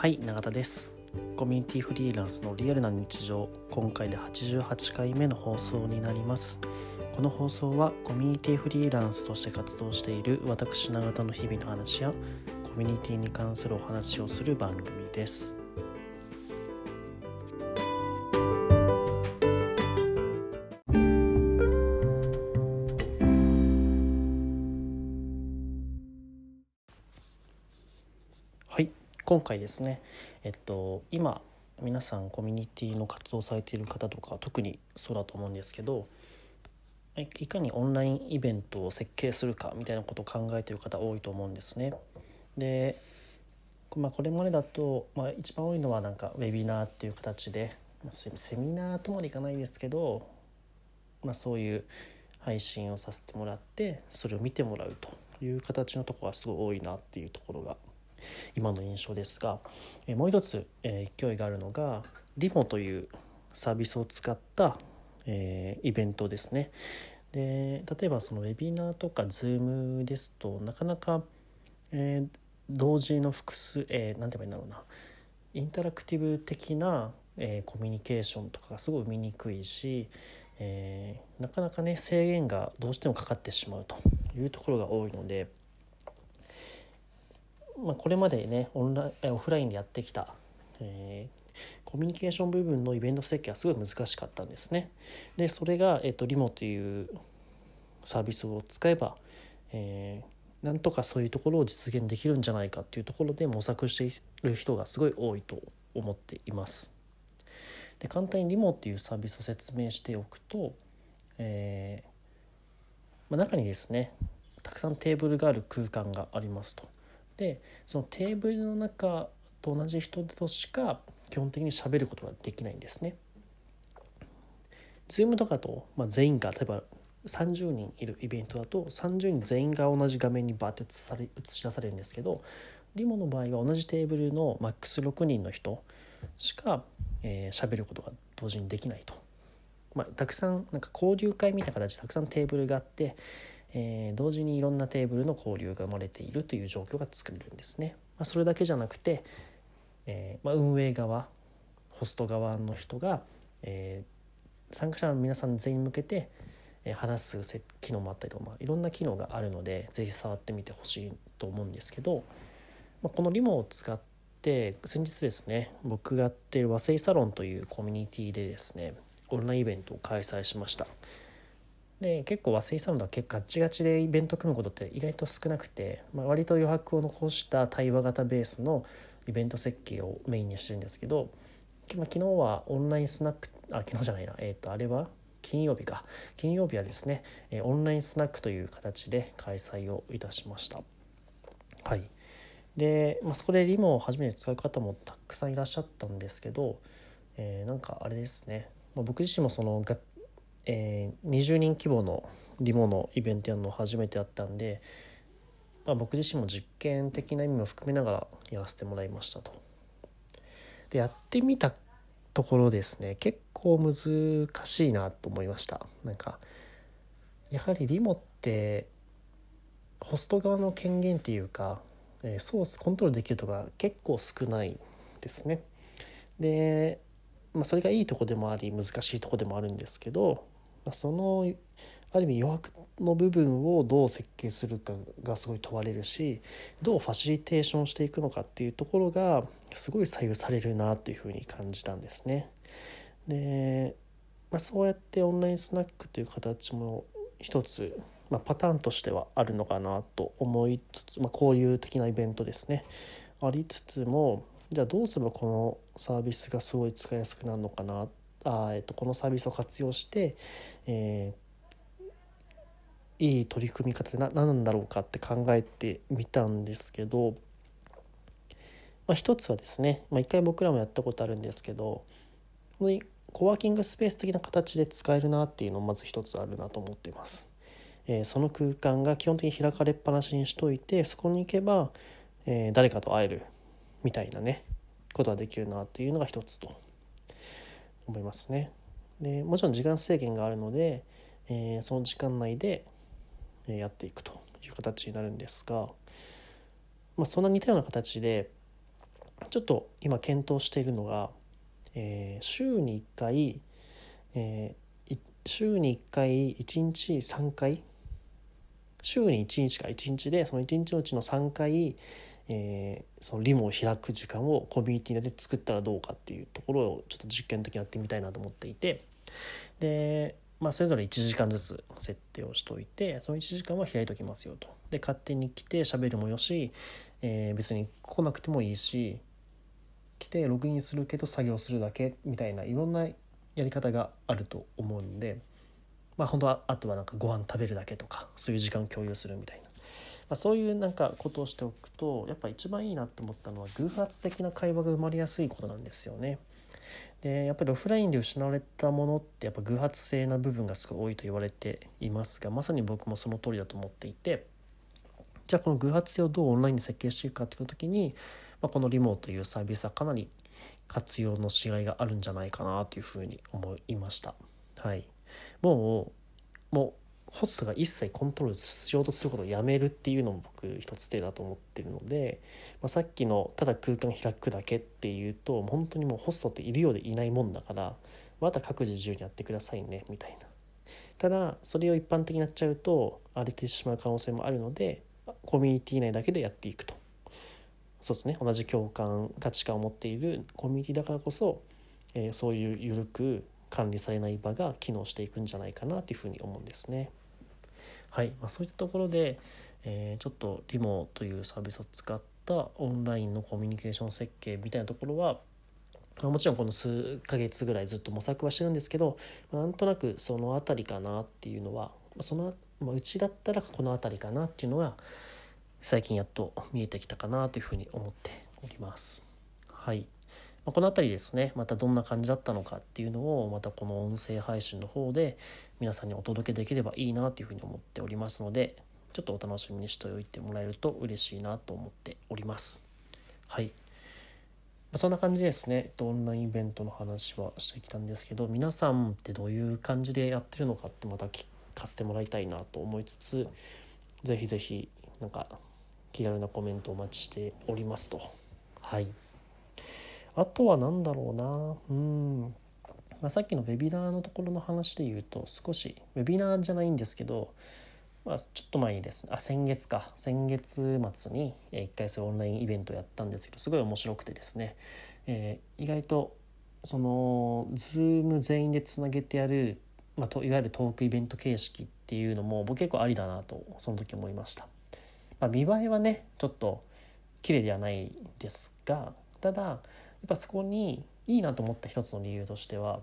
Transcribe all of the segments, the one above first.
はい永田です。コミュニティフリーランスのリアルな日常。今回で88回目の放送になります。この放送はコミュニティフリーランスとして活動している私永田の日々の話やコミュニティに関するお話をする番組です。今回ですねえっと今皆さんコミュニティの活動されている方とか特にそうだと思うんですけどいいかにオンラインイベントを設計するかみたいなことを考えている方多いと思うんですね。で、まあ、これまでだと、まあ、一番多いのはなんかウェビナーっていう形でセセミナーとまでいかないですけど、まあ、そういう配信をさせてもらってそれを見てもらうという形のところがすごい多いなっていうところが今の印象ですが、えもう一つ、え、勢いがあるのがリモというサービスを使ったえ、イベントですね。で例えばそのウェビナーとか Zoom ですとなかなか、えー、同時の複数、えー、て言えばいいんだろうなインタラクティブ的な、えー、コミュニケーションとかがすごい見にくいし、えー、なかなかね制限がどうしてもかかってしまうというところが多いので、まあ、これまでねオンラインオフラインでやってきた、えー、コミュニケーション部分のイベント設計はすごい難しかったんですね。でそれが、えっと、リモというサービスを使えば、えー、なんとかそういうところを実現できるんじゃないかっていうところで模索している人がすごい多いと思っています。で簡単にリモっていうサービスを説明しておくと、えーまあ、中にですねたくさんテーブルがある空間がありますと。でそのテーブルの中と同じ人としか基本的に喋ることができないんですね。Zoom とかと、まあ、全員が例えば30人いるイベントだと30人全員が同じ画面にバーって映され映し出されるんですけどリモの場合は同じテーブルのマックス6人の人しか喋、えー、ることが同時にできないと。まあ、たくさんなんか交流会みたいな形でたくさんテーブルがあって、えー、同時にいろんなテーブルの交流が生まれているという状況が作れるんですね。まあ、それだけじゃなくて、えー、まあ、運営側ホスト側の人が、えー、参加者の皆さん全員向けて、え、話す機能もあったりとか、まあ、いろんな機能があるので是非触ってみてほしいと思うんですけど、まあ、このリモを使って先日ですね僕がやっている和製サロンというコミュニティでですねオンラインイベントを開催しました。で結構和製サロンでは結構ガッチガチでイベント組むことって意外と少なくて、まあ、割と余白を残した対話型ベースのイベント設計をメインにしてるんですけど、まあ、昨日はオンラインスナックあ昨日じゃないな。えっ、ー、とあれは？金曜日か。金曜日はですね、えオンラインスナックという形で開催をいたしました。はい。で、まあ、そこでリモを初めて使う方もたくさんいらっしゃったんですけど、えー、なんかあれですね、まあ、僕自身もそのが、えー、20人規模のリモのイベントやるの初めてだったんでまあ、僕自身も実験的な意味も含めながらやらせてもらいましたと。でやってみたところですね結構難しいなと思いましたなんかやはりリモってホスト側の権限っていうか、えー、ソースコントロールできるとか結構少ないですねで、まあ、それがいいとこでもあり難しいとこでもあるんですけど、そのある意味余白の部分をどう設計するかがすごい問われるしどうファシリテーションしていくのかっていうところがすごい左右されるなというふうに感じたんですね。で、まあ、そうやってオンラインスナックという形も一つ、まあ、パターンとしてはあるのかなと思いつつ、まあ、交流的なイベントですねありつつもじゃあどうすればこのサービスがすごい使いやすくなるのかなっあ、えっと、このサービスを活用して、えーいい取り組み方って何なんだろうかって考えてみたんですけど、まあ、一つはですね、まあ、一回僕らもやったことあるんですけどコワーキングスペース的な形で使えるなっていうのまず一つあるなと思っています。えー、その空間が基本的に開かれっぱなしにしといてそこに行けば、えー、誰かと会えるみたいなねことができるなっていうのが一つと思いますね。でもちろん時間制限があるので、えー、その時間内でやっていくという形になるんですが、まあ、そんな似たような形でちょっと今検討しているのが、えー、週に1回、えー、週に1回1日3回週に1日か1日でその1日のうちの3回、えー、そのリモを開く時間をコミュニティで作ったらどうかっていうところをちょっと実験的にやってみたいなと思っていてで、まあ、それぞれ1時間ずつ設定をしておいてその1時間は開いておきますよと。で勝手に来て喋るもよし、えー、別に来なくてもいいし来てログインするけど作業するだけみたいないろんなやり方があると思うんでまあ本当はあとはなんかご飯食べるだけとかそういう時間を共有するみたいな、まあ、そういうなんかことをしておくとやっぱ一番いいなと思ったのは偶発的な会話が生まれやすいことなんですよね。でやっぱりオフラインで失われたものってやっぱ偶発性な部分がすごい多いと言われていますがまさに僕もその通りだと思っていてじゃあこの偶発性をどうオンラインで設計していくかっていう時にまあ、このリモートというサービスはかなり活用のしがいがあるんじゃないかなというふうに思いました。はい、もうもうホストが一切コントロールしようとすることをやめるっていうのも僕一つ手だと思ってるので、まあ、さっきのただ空間開くだけっていうと本当にもうホストっているようでいないもんだからまた各自自由にやってくださいねみたいな。ただそれを一般的になっちゃうと荒れてしまう可能性もあるのでコミュニティ内だけでやっていくとそうですね同じ共感価値観を持っているコミュニティだからこそ、えー、そういう緩く管理されない場が機能していくんじゃないかなというふうに思うんですね。はい、まあ、そういったところで、えー、ちょっとリモというサービスを使ったオンラインのコミュニケーション設計みたいなところはもちろんこの数ヶ月ぐらいずっと模索はしてるんですけどなんとなくその辺りかなっていうのはその、まあ、うちだったらこの辺りかなっていうのが最近やっと見えてきたかなというふうに思っております。はい。まこの辺りですね、またどんな感じだったのかっていうのを、またこの音声配信の方で皆さんにお届けできればいいなというふうに思っておりますので、ちょっとお楽しみにしておいてもらえると嬉しいなと思っております。はい。まそんな感じですね、オンラインイベントの話はしてきたんですけど、皆さんってどういう感じでやってるのかってまた聞かせてもらいたいなと思いつつ、ぜひぜひなんか気軽なコメントお待ちしておりますと。はい。あとは何だろうな。うん、まあ、さっきのウェビナーのところの話で言うと少しウェビナーじゃないんですけど、まあ、ちょっと前にですねあ先月か。先月末に1回そういうオンラインイベントをやったんですけどすごい面白くてですね、えー、意外とその Zoom 全員でつなげてやる、まあ、といわゆるトークイベント形式っていうのも僕結構ありだなとその時思いました。まあ、見栄えはねちょっと綺麗ではないですがただぱそこにいいなと思った一つの理由としては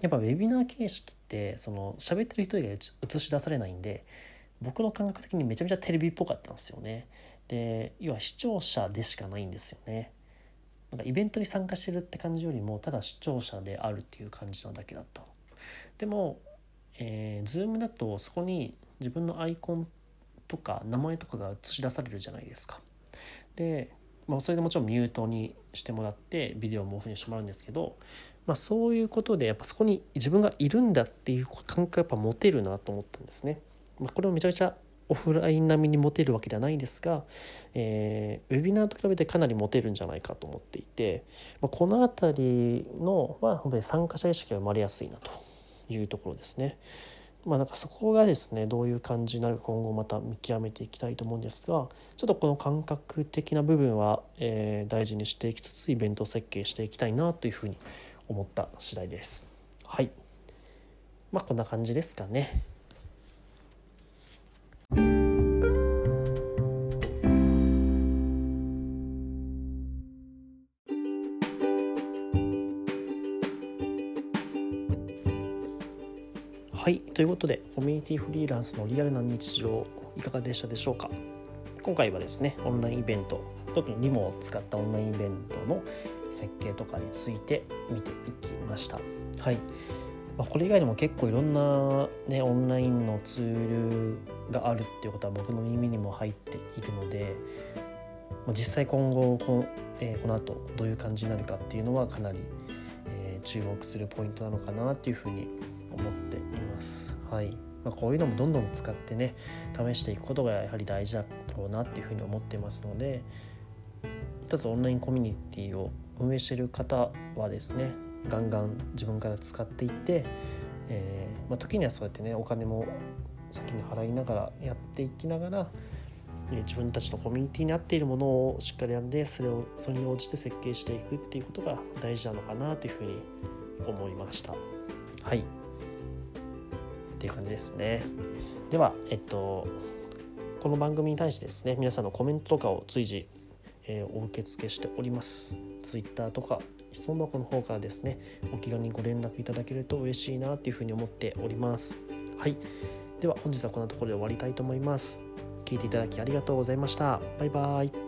やっぱウェビナー形式ってその喋ってる人以外映し出されないんで僕の感覚的にめちゃめちゃテレビっぽかったんですよね。で要は視聴者でしかないんですよね。なんかイベントに参加してるって感じよりもただ視聴者であるっていう感じなだけだった。でも、えー、Zoom だとそこに自分のアイコンとか名前とかが映し出されるじゃないですか。で、まあ、それでもちろんミュートにしてもらってビデオもオフにしてもらうんですけど、まあ、そういうことでやっぱそこに自分がいるんだっていう感覚やっぱ持てるなと思ったんですね。まあ、これもめちゃめちゃオフライン並みに持てるわけではないんですが、えー、ウェビナーと比べてかなり持てるんじゃないかと思っていて、まあ、この辺りのは本当に参加者意識が生まれやすいなというところですね。まあなんかそこがですねどういう感じになるか今後また見極めていきたいと思うんですがちょっとこの感覚的な部分は、えー、大事にしていきつつイベント設計していきたいなというふうに思った次第です。はいまあこんな感じですかね。コミュニティフリーランスのリアルな日常いかがでしたでしょうか？今回はですねオンラインイベント特にリモを使ったオンラインイベントの設計とかについて見ていきました。はい、ま、これ以外にも結構いろんなねオンラインのツールがあるっていうことは僕の耳にも入っているので実際今後この,、えー、この後どういう感じになるかっていうのはかなり、えー、注目するポイントなのかなっていうふうに思っています。はい。まあ、こういうのもどんどん使ってね試していくことがやはり大事だろうなっていうふうに思ってますのでたつオンラインコミュニティを運営してる方はですねガンガン自分から使っていって、えー、まあ、時にはそうやってねお金も先に払いながらやっていきながら自分たちのコミュニティに合っているものをしっかりやんでそれをそれに応じて設計していくっていうことが大事なのかなというふうに思いました。はい。っていう感じですね。ではえっとこの番組に対してですね皆さんのコメントとかを随時、えー、お受け付けしております。Twitter とか質問箱の方からですねお気軽にご連絡いただけると嬉しいなというふうに思っております。はい。では本日はこんなところで終わりたいと思います。聞いていただきありがとうございました。バイバイ。